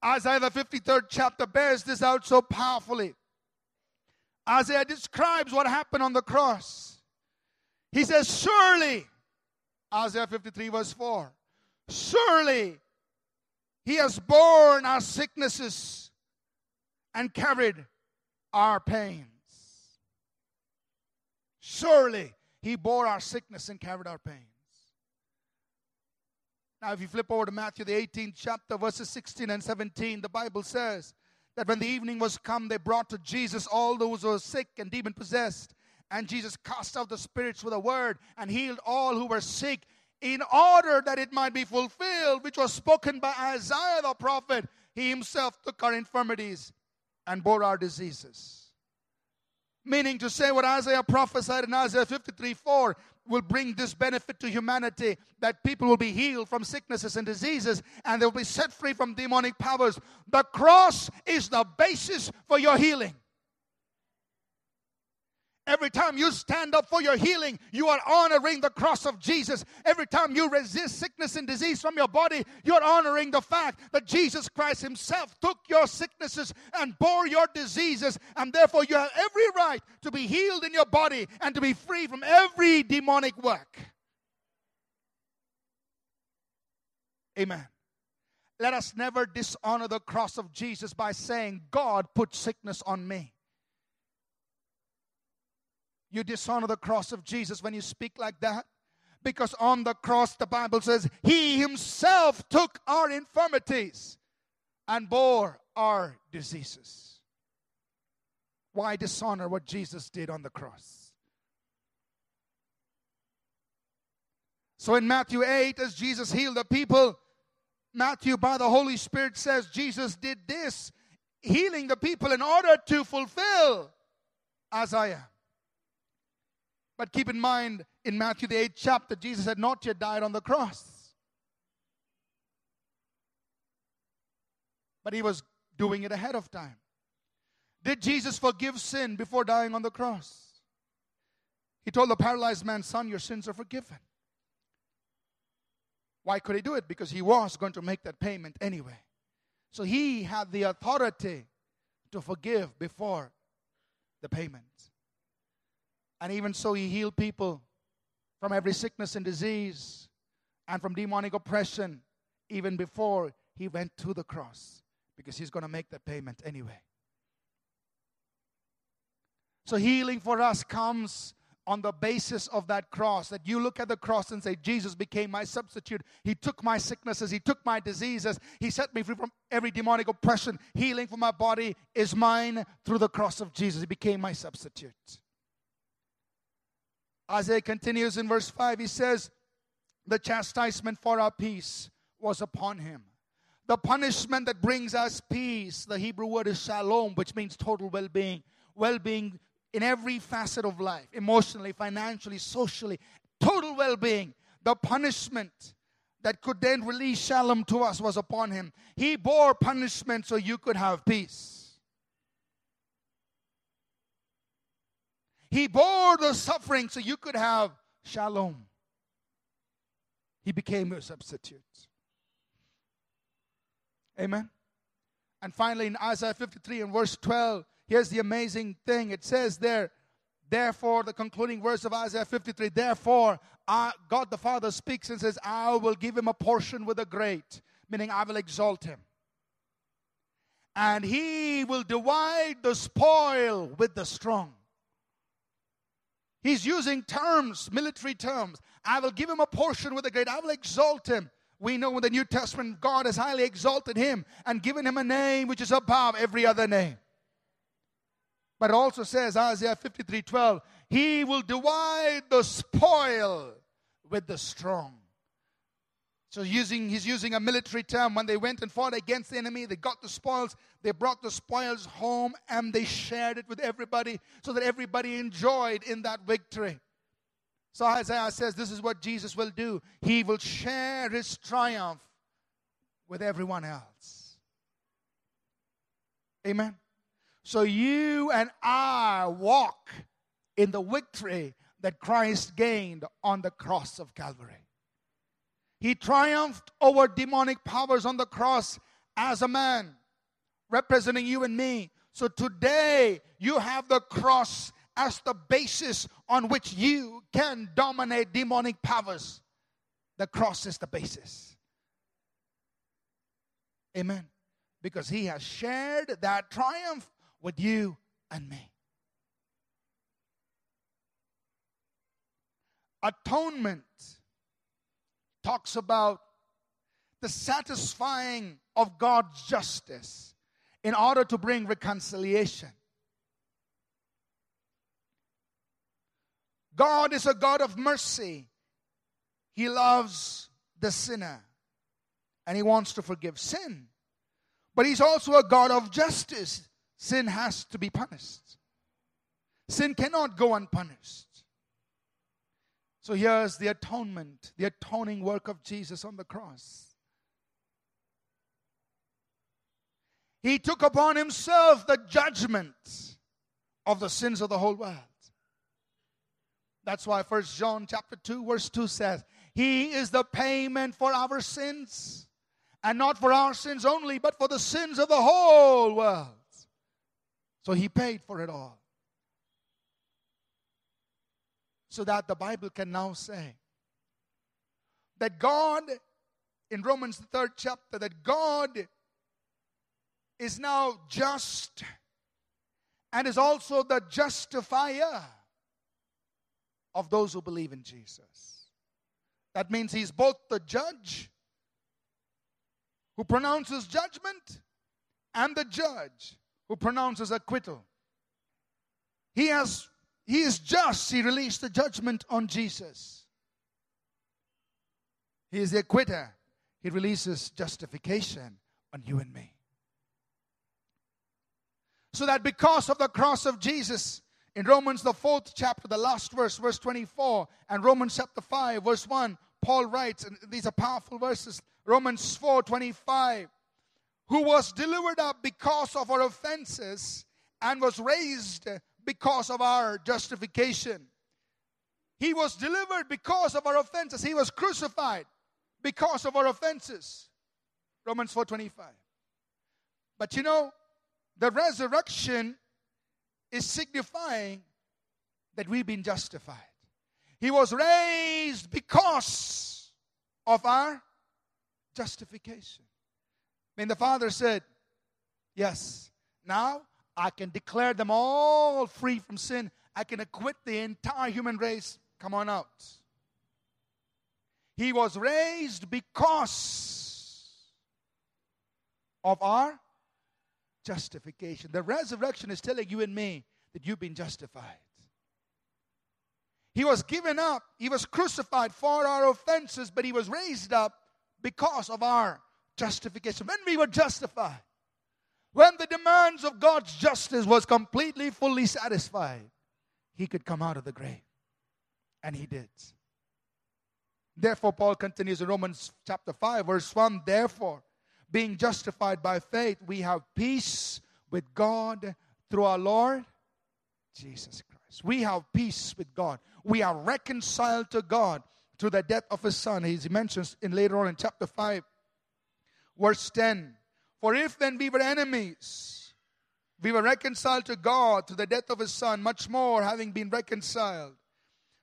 Isaiah the 53rd chapter bears this out so powerfully. Isaiah describes what happened on the cross. He says, Surely, Isaiah 53, verse 4, surely he has borne our sicknesses and carried our pains. Surely he bore our sickness and carried our pains. Now, if you flip over to Matthew, the 18th chapter, verses 16 and 17, the Bible says, that when the evening was come, they brought to Jesus all those who were sick and demon possessed. And Jesus cast out the spirits with a word and healed all who were sick in order that it might be fulfilled, which was spoken by Isaiah the prophet. He himself took our infirmities and bore our diseases. Meaning to say what Isaiah prophesied in Isaiah 53 4 will bring this benefit to humanity that people will be healed from sicknesses and diseases and they'll be set free from demonic powers. The cross is the basis for your healing. Every time you stand up for your healing, you are honoring the cross of Jesus. Every time you resist sickness and disease from your body, you're honoring the fact that Jesus Christ Himself took your sicknesses and bore your diseases, and therefore you have every right to be healed in your body and to be free from every demonic work. Amen. Let us never dishonor the cross of Jesus by saying, God put sickness on me. You dishonor the cross of Jesus when you speak like that. Because on the cross, the Bible says, He Himself took our infirmities and bore our diseases. Why dishonor what Jesus did on the cross? So in Matthew 8, as Jesus healed the people, Matthew, by the Holy Spirit, says Jesus did this, healing the people in order to fulfill as I am. But keep in mind, in Matthew, the eighth chapter, Jesus had not yet died on the cross. But he was doing it ahead of time. Did Jesus forgive sin before dying on the cross? He told the paralyzed man, Son, your sins are forgiven. Why could he do it? Because he was going to make that payment anyway. So he had the authority to forgive before the payment. And even so, he healed people from every sickness and disease and from demonic oppression even before he went to the cross because he's going to make that payment anyway. So, healing for us comes on the basis of that cross. That you look at the cross and say, Jesus became my substitute. He took my sicknesses, He took my diseases, He set me free from every demonic oppression. Healing for my body is mine through the cross of Jesus. He became my substitute. Isaiah continues in verse 5. He says, The chastisement for our peace was upon him. The punishment that brings us peace, the Hebrew word is shalom, which means total well being. Well being in every facet of life emotionally, financially, socially, total well being. The punishment that could then release shalom to us was upon him. He bore punishment so you could have peace. He bore the suffering so you could have shalom. He became your substitute. Amen. And finally, in Isaiah 53 and verse 12, here's the amazing thing. It says there, therefore, the concluding verse of Isaiah 53, therefore, I, God the Father speaks and says, I will give him a portion with the great, meaning I will exalt him. And he will divide the spoil with the strong. He's using terms, military terms. I will give him a portion with the great. I will exalt him. We know in the New Testament, God has highly exalted him and given him a name which is above every other name. But it also says, Isaiah 53 12, He will divide the spoil with the strong. So using, he's using a military term. When they went and fought against the enemy, they got the spoils. They brought the spoils home and they shared it with everybody so that everybody enjoyed in that victory. So Isaiah says this is what Jesus will do. He will share his triumph with everyone else. Amen. So you and I walk in the victory that Christ gained on the cross of Calvary. He triumphed over demonic powers on the cross as a man, representing you and me. So today, you have the cross as the basis on which you can dominate demonic powers. The cross is the basis. Amen. Because he has shared that triumph with you and me. Atonement talks about the satisfying of God's justice in order to bring reconciliation. God is a God of mercy. He loves the sinner and He wants to forgive sin. But He's also a God of justice. Sin has to be punished, sin cannot go unpunished. So here's the atonement, the atoning work of Jesus on the cross. He took upon himself the judgment of the sins of the whole world. That's why First John chapter 2 verse 2 says, "He is the payment for our sins, and not for our sins only, but for the sins of the whole world." So he paid for it all. So that the Bible can now say that God in Romans the 3rd chapter that God is now just and is also the justifier of those who believe in Jesus. That means he's both the judge who pronounces judgment and the judge who pronounces acquittal. He has he is just. He released the judgment on Jesus. He is the acquitter. He releases justification on you and me. So that because of the cross of Jesus, in Romans, the fourth chapter, the last verse, verse 24, and Romans chapter 5, verse 1, Paul writes, and these are powerful verses Romans 4 25, who was delivered up because of our offenses and was raised because of our justification. He was delivered because of our offenses. He was crucified because of our offenses. Romans 4:25. But you know, the resurrection is signifying that we've been justified. He was raised because of our justification. When the Father said, Yes, now I can declare them all free from sin. I can acquit the entire human race. Come on out. He was raised because of our justification. The resurrection is telling you and me that you've been justified. He was given up, he was crucified for our offenses, but he was raised up because of our justification. When we were justified, when the demands of God's justice was completely, fully satisfied, he could come out of the grave. And he did. Therefore, Paul continues in Romans chapter 5, verse 1 Therefore, being justified by faith, we have peace with God through our Lord Jesus Christ. We have peace with God. We are reconciled to God through the death of his son. He mentions in later on in chapter 5, verse 10. For if then we were enemies, we were reconciled to God through the death of his son, much more having been reconciled,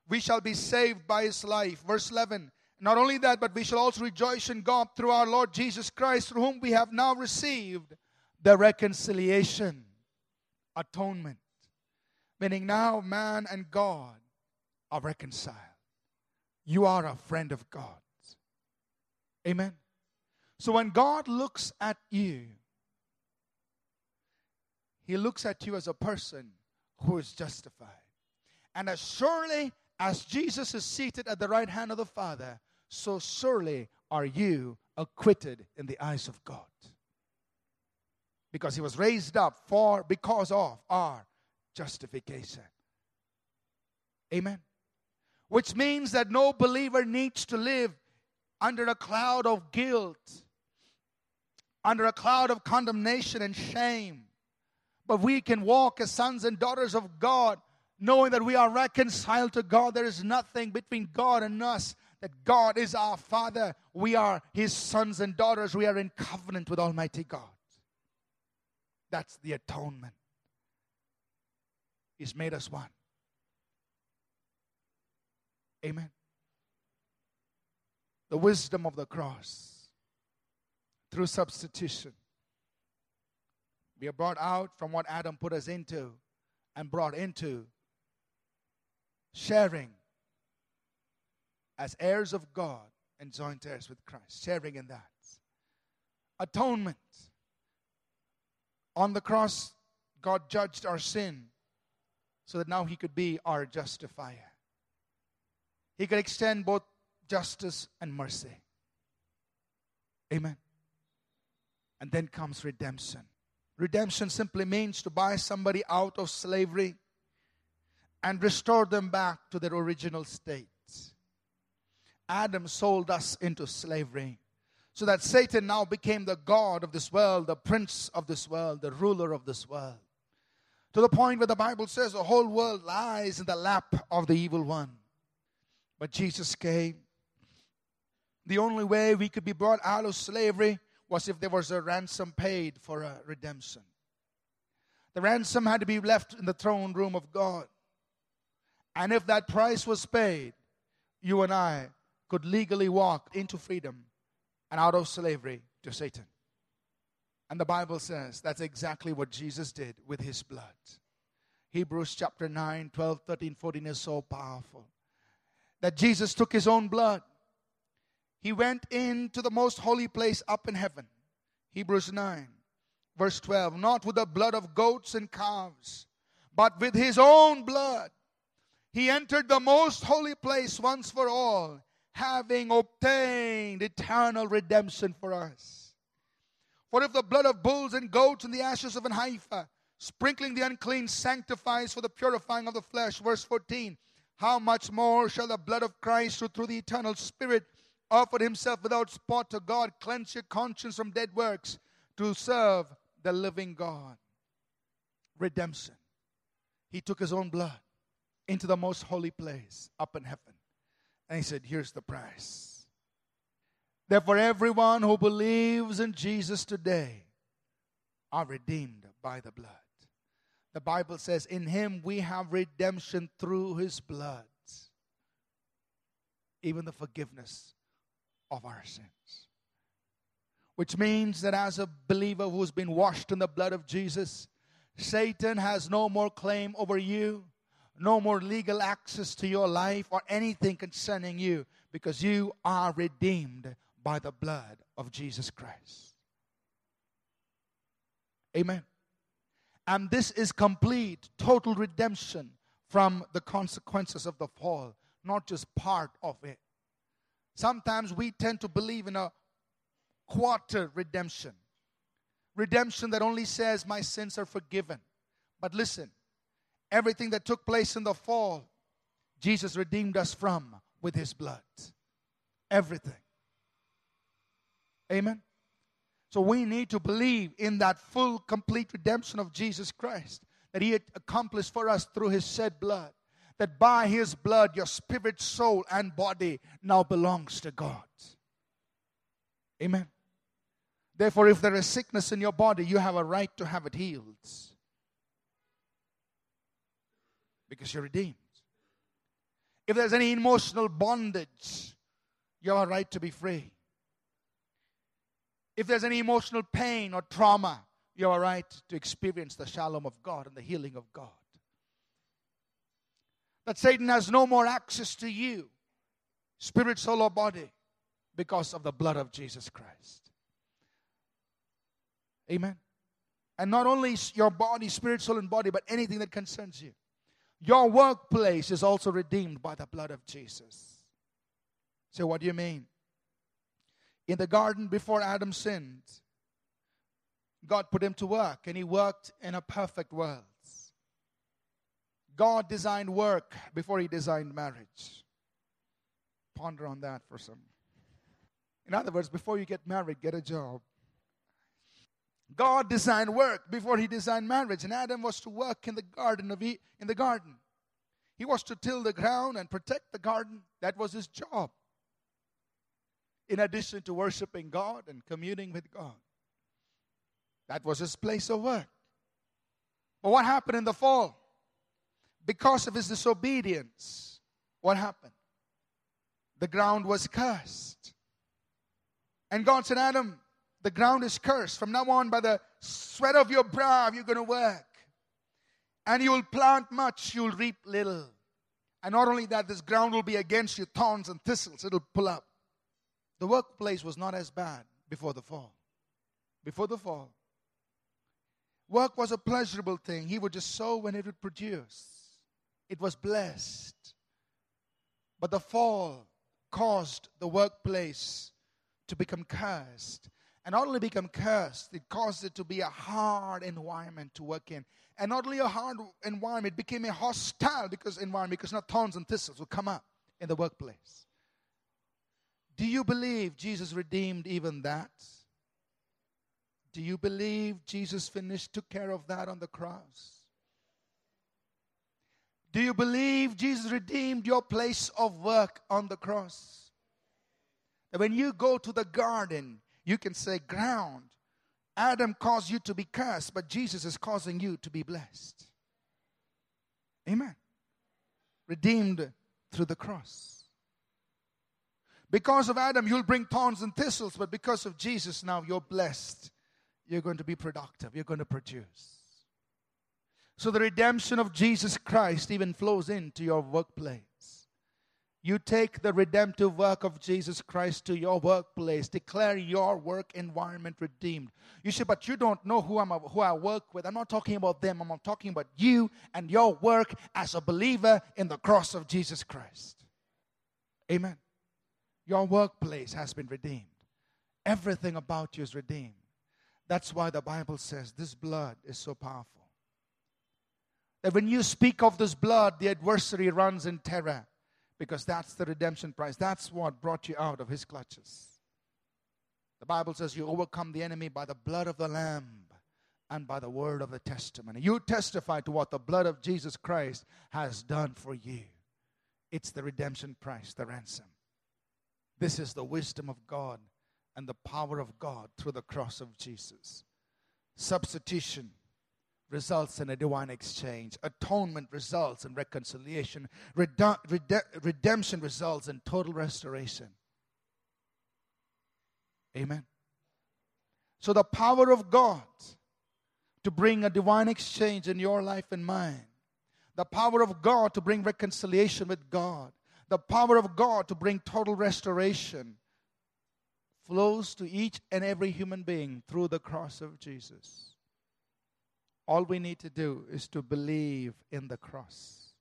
we shall be saved by his life. Verse 11. Not only that, but we shall also rejoice in God through our Lord Jesus Christ, through whom we have now received the reconciliation, atonement. Meaning now man and God are reconciled. You are a friend of God's. Amen. So when God looks at you, He looks at you as a person who is justified. And as surely as Jesus is seated at the right hand of the Father, so surely are you acquitted in the eyes of God. Because he was raised up for because of our justification. Amen. Which means that no believer needs to live under a cloud of guilt, under a cloud of condemnation and shame. But we can walk as sons and daughters of God, knowing that we are reconciled to God. There is nothing between God and us that God is our Father. We are His sons and daughters. We are in covenant with Almighty God. That's the atonement. He's made us one. Amen. The wisdom of the cross through substitution. We are brought out from what Adam put us into and brought into sharing as heirs of God and joint heirs with Christ, sharing in that. Atonement. On the cross, God judged our sin so that now He could be our justifier. He could extend both justice and mercy. Amen. And then comes redemption. Redemption simply means to buy somebody out of slavery and restore them back to their original state. Adam sold us into slavery. So that Satan now became the God of this world, the prince of this world, the ruler of this world. to the point where the Bible says the whole world lies in the lap of the evil one. But Jesus came. The only way we could be brought out of slavery was if there was a ransom paid for a redemption. The ransom had to be left in the throne room of God. And if that price was paid, you and I could legally walk into freedom and out of slavery to Satan. And the Bible says that's exactly what Jesus did with his blood. Hebrews chapter 9, 12, 13, 14 is so powerful. That Jesus took his own blood. He went into the most holy place up in heaven. Hebrews 9, verse 12. Not with the blood of goats and calves, but with his own blood. He entered the most holy place once for all, having obtained eternal redemption for us. For if the blood of bulls and goats and the ashes of an heifer, sprinkling the unclean, sanctifies for the purifying of the flesh, verse 14, how much more shall the blood of Christ, who through the eternal Spirit offered himself without spot to God, cleanse your conscience from dead works to serve the living God? Redemption. He took his own blood into the most holy place up in heaven. And he said, Here's the price. Therefore, everyone who believes in Jesus today are redeemed by the blood. The Bible says, In him we have redemption through his blood, even the forgiveness of our sins. Which means that as a believer who's been washed in the blood of Jesus, Satan has no more claim over you, no more legal access to your life or anything concerning you because you are redeemed by the blood of Jesus Christ. Amen. And this is complete, total redemption from the consequences of the fall, not just part of it. Sometimes we tend to believe in a quarter redemption. Redemption that only says, My sins are forgiven. But listen, everything that took place in the fall, Jesus redeemed us from with his blood. Everything. Amen. So we need to believe in that full, complete redemption of Jesus Christ that He accomplished for us through His shed blood. That by His blood, your spirit, soul, and body now belongs to God. Amen. Therefore, if there is sickness in your body, you have a right to have it healed. Because you're redeemed. If there's any emotional bondage, you have a right to be free. If there's any emotional pain or trauma, you are right to experience the shalom of God and the healing of God. That Satan has no more access to you, spirit, soul, or body, because of the blood of Jesus Christ. Amen. And not only your body, spirit, soul, and body, but anything that concerns you. Your workplace is also redeemed by the blood of Jesus. So, what do you mean? in the garden before Adam sinned, God put him to work and he worked in a perfect world. God designed work before he designed marriage. Ponder on that for some. In other words, before you get married, get a job. God designed work before he designed marriage, and Adam was to work in the garden of e- in the garden. He was to till the ground and protect the garden. That was his job in addition to worshiping God and communing with God. That was his place of work. But what happened in the fall? Because of his disobedience, what happened? The ground was cursed. And God said, Adam, the ground is cursed. From now on, by the sweat of your brow, you're going to work. And you will plant much, you'll reap little. And not only that, this ground will be against you, thorns and thistles, it'll pull up. The workplace was not as bad before the fall. Before the fall, work was a pleasurable thing. He would just sow when it would produce, it was blessed. But the fall caused the workplace to become cursed. And not only become cursed, it caused it to be a hard environment to work in. And not only a hard environment, it became a hostile because environment because not thorns and thistles would come up in the workplace. Do you believe Jesus redeemed even that? Do you believe Jesus finished, took care of that on the cross? Do you believe Jesus redeemed your place of work on the cross? That when you go to the garden, you can say, Ground, Adam caused you to be cursed, but Jesus is causing you to be blessed. Amen. Redeemed through the cross. Because of Adam, you'll bring thorns and thistles, but because of Jesus, now you're blessed. You're going to be productive, you're going to produce. So the redemption of Jesus Christ even flows into your workplace. You take the redemptive work of Jesus Christ to your workplace. Declare your work environment redeemed. You say, but you don't know who, I'm, who I work with. I'm not talking about them. I'm talking about you and your work as a believer in the cross of Jesus Christ. Amen. Your workplace has been redeemed. Everything about you is redeemed. That's why the Bible says this blood is so powerful. When you speak of this blood, the adversary runs in terror because that's the redemption price. That's what brought you out of his clutches. The Bible says you overcome the enemy by the blood of the Lamb and by the word of the testimony. You testify to what the blood of Jesus Christ has done for you. It's the redemption price, the ransom. This is the wisdom of God and the power of God through the cross of Jesus. Substitution results in a divine exchange. Atonement results in reconciliation. Rede- rede- redemption results in total restoration. Amen. So, the power of God to bring a divine exchange in your life and mine, the power of God to bring reconciliation with God, the power of God to bring total restoration flows to each and every human being through the cross of Jesus. All we need to do is to believe in the cross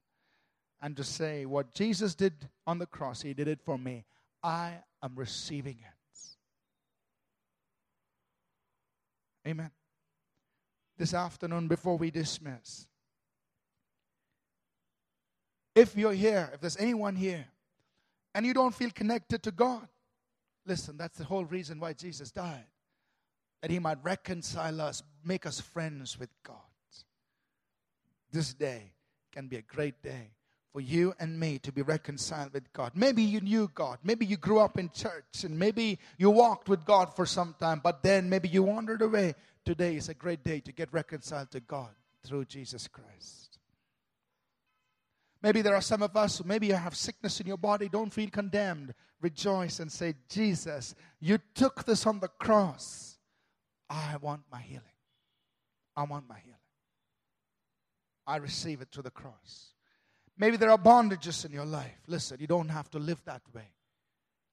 and to say, What Jesus did on the cross, He did it for me. I am receiving it. Amen. This afternoon, before we dismiss, if you're here, if there's anyone here, and you don't feel connected to God, listen, that's the whole reason why Jesus died that he might reconcile us, make us friends with God. This day can be a great day for you and me to be reconciled with God. Maybe you knew God. Maybe you grew up in church and maybe you walked with God for some time, but then maybe you wandered away. Today is a great day to get reconciled to God through Jesus Christ. Maybe there are some of us who maybe you have sickness in your body. Don't feel condemned. Rejoice and say, Jesus, you took this on the cross I want my healing. I want my healing. I receive it through the cross. Maybe there are bondages in your life. Listen, you don't have to live that way.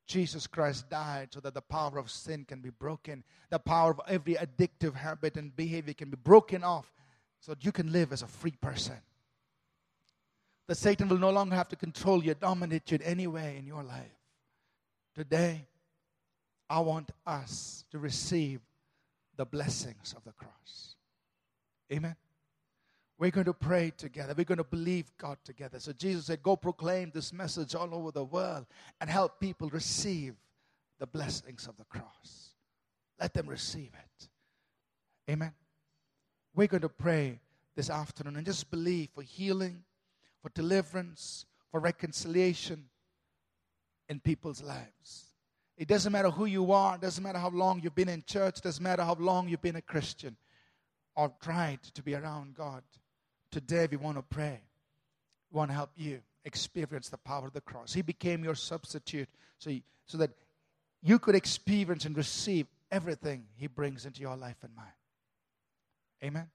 Jesus Christ died so that the power of sin can be broken. The power of every addictive habit and behavior can be broken off so that you can live as a free person. That Satan will no longer have to control you, dominate you in any way in your life. Today, I want us to receive the blessings of the cross. Amen. We're going to pray together. We're going to believe God together. So Jesus said, Go proclaim this message all over the world and help people receive the blessings of the cross. Let them receive it. Amen. We're going to pray this afternoon and just believe for healing, for deliverance, for reconciliation in people's lives. It doesn't matter who you are, it doesn't matter how long you've been in church, it doesn't matter how long you've been a Christian or tried to be around God. Today we want to pray. We want to help you experience the power of the cross. He became your substitute so, he, so that you could experience and receive everything He brings into your life and mine. Amen.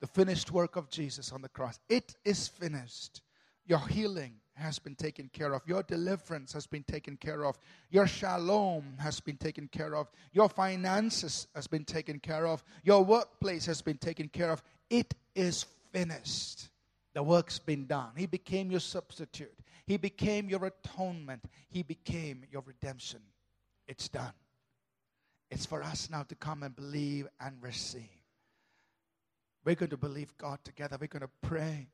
The finished work of Jesus on the cross. It is finished. Your healing has been taken care of. Your deliverance has been taken care of. Your shalom has been taken care of. Your finances has been taken care of. Your workplace has been taken care of. It is finished. The work's been done. He became your substitute. He became your atonement. He became your redemption. It's done. It's for us now to come and believe and receive. We're going to believe God together. We're going to pray.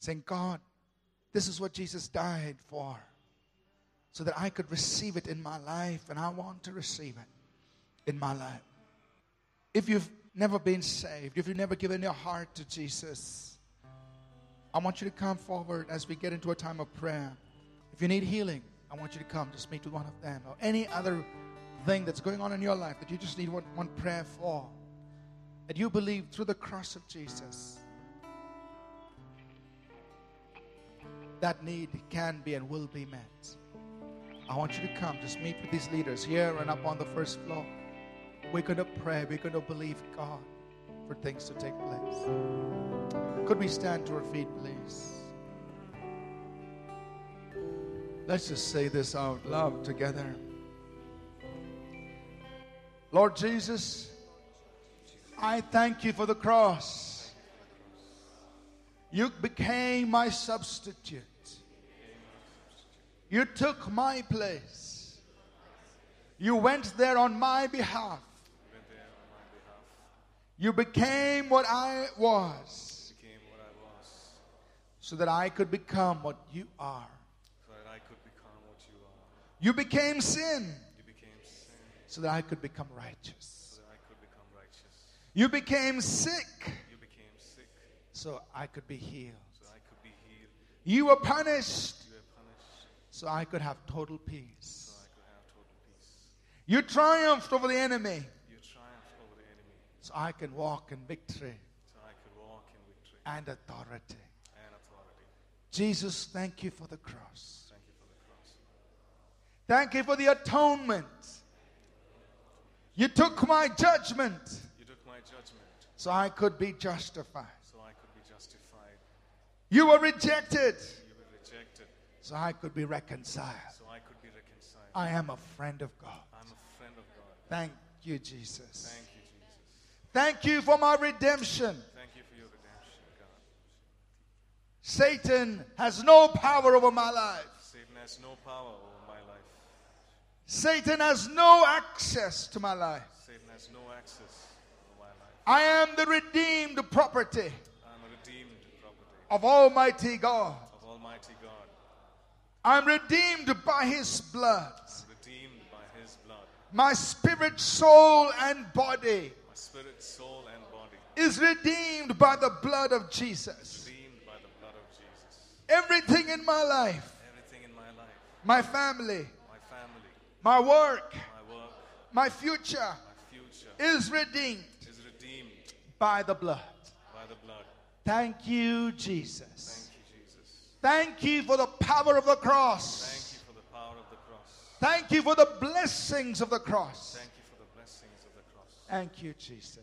Saying, God, this is what Jesus died for, so that I could receive it in my life, and I want to receive it in my life. If you've never been saved, if you've never given your heart to Jesus, I want you to come forward as we get into a time of prayer. If you need healing, I want you to come. Just meet with one of them. Or any other thing that's going on in your life that you just need one, one prayer for. That you believe through the cross of Jesus. That need can be and will be met. I want you to come. Just meet with these leaders here and up on the first floor. We're going to pray. We're going to believe God for things to take place. Could we stand to our feet, please? Let's just say this out loud together. Lord Jesus, I thank you for the cross. You became my substitute. You took my place. You went there on my behalf. You became what I was Became what I was, so that I could become what you are. so that I could become what you are. You became sin You became sin, so that I could become righteous. so that I could become righteous. You became sick You became sick, so I could be healed. so I could be healed. You were punished You were punished, so I could have total so peace. I could have total peace. You triumphed over the enemy You triumphed over the enemy, so I can walk in victory so I could walk in victory and authority. and authority. Jesus, thank you for the cross. Thank you for the cross. Thank you for the atonement. You took my judgment You took my judgment, so I could be justified. so I could be justified. You were rejected You were rejected, so I could be reconciled. so I could be reconciled. I am a friend of God. I'm a friend of God. Thank you, Jesus. Thank you, Jesus. Thank you for my redemption. Thank you for your redemption, God. Satan has no power over my life. Satan has no power over my life. Satan has no access to my life. Satan has no access to my life. I am the redeemed property I'm a redeemed property of Almighty God. of Almighty God. I'm redeemed by His blood. redeemed by his blood. My spirit, soul, and body My spirit, soul, and body is redeemed by the blood of Jesus. redeemed by the blood of Jesus. Everything in my life, Everything in my life, my family, my family, my work, my work, my future my future is redeemed is redeemed by the blood. by the blood. Thank you, Jesus. Thank you, Jesus. Thank you for the power of the cross. Thank you for the power of the cross. Thank you for the blessings of the cross. Thank you for the blessings of the cross. Thank you, Jesus.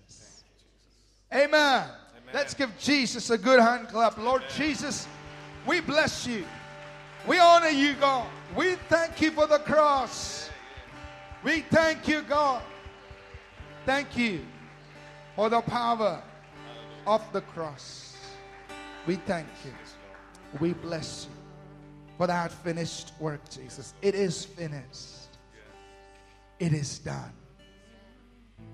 Thank you, Jesus. Amen. Amen. Let's give Jesus a good hand clap. Lord Jesus, we bless you. We honor you, God. We thank you for the cross. We thank you, God. Thank you for the power of the cross. We thank you. We bless you for that finished work, Jesus. It is finished. It is done.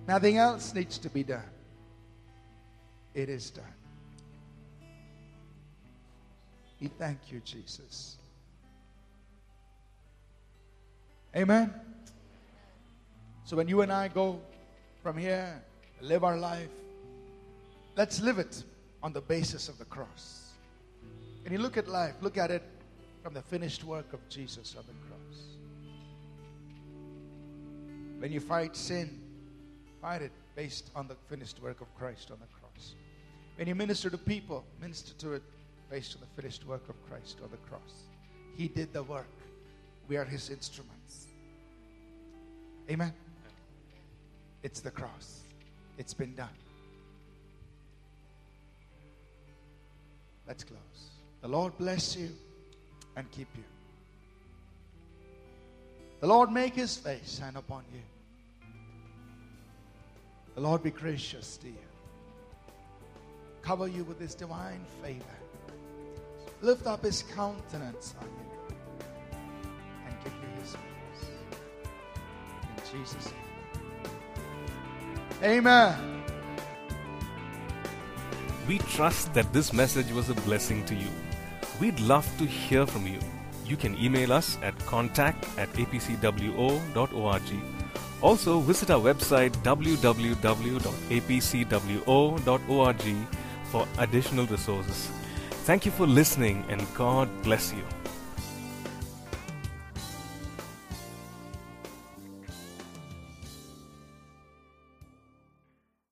Nothing else needs to be done. It is done. We thank you, Jesus. Amen. So when you and I go from here, live our life, let's live it on the basis of the cross. When you look at life, look at it from the finished work of Jesus on the cross. When you fight sin, fight it based on the finished work of Christ on the cross. When you minister to people, minister to it based on the finished work of Christ on the cross. He did the work. We are his instruments. Amen. It's the cross. It's been done. Let's close. The Lord bless you and keep you. The Lord make his face shine upon you. The Lord be gracious to you. Cover you with his divine favor. Lift up his countenance on you and give you his peace. In Jesus' name. Amen. We trust that this message was a blessing to you. We'd love to hear from you. You can email us at contact at apcwo.org. Also, visit our website www.apcwo.org for additional resources. Thank you for listening, and God bless you.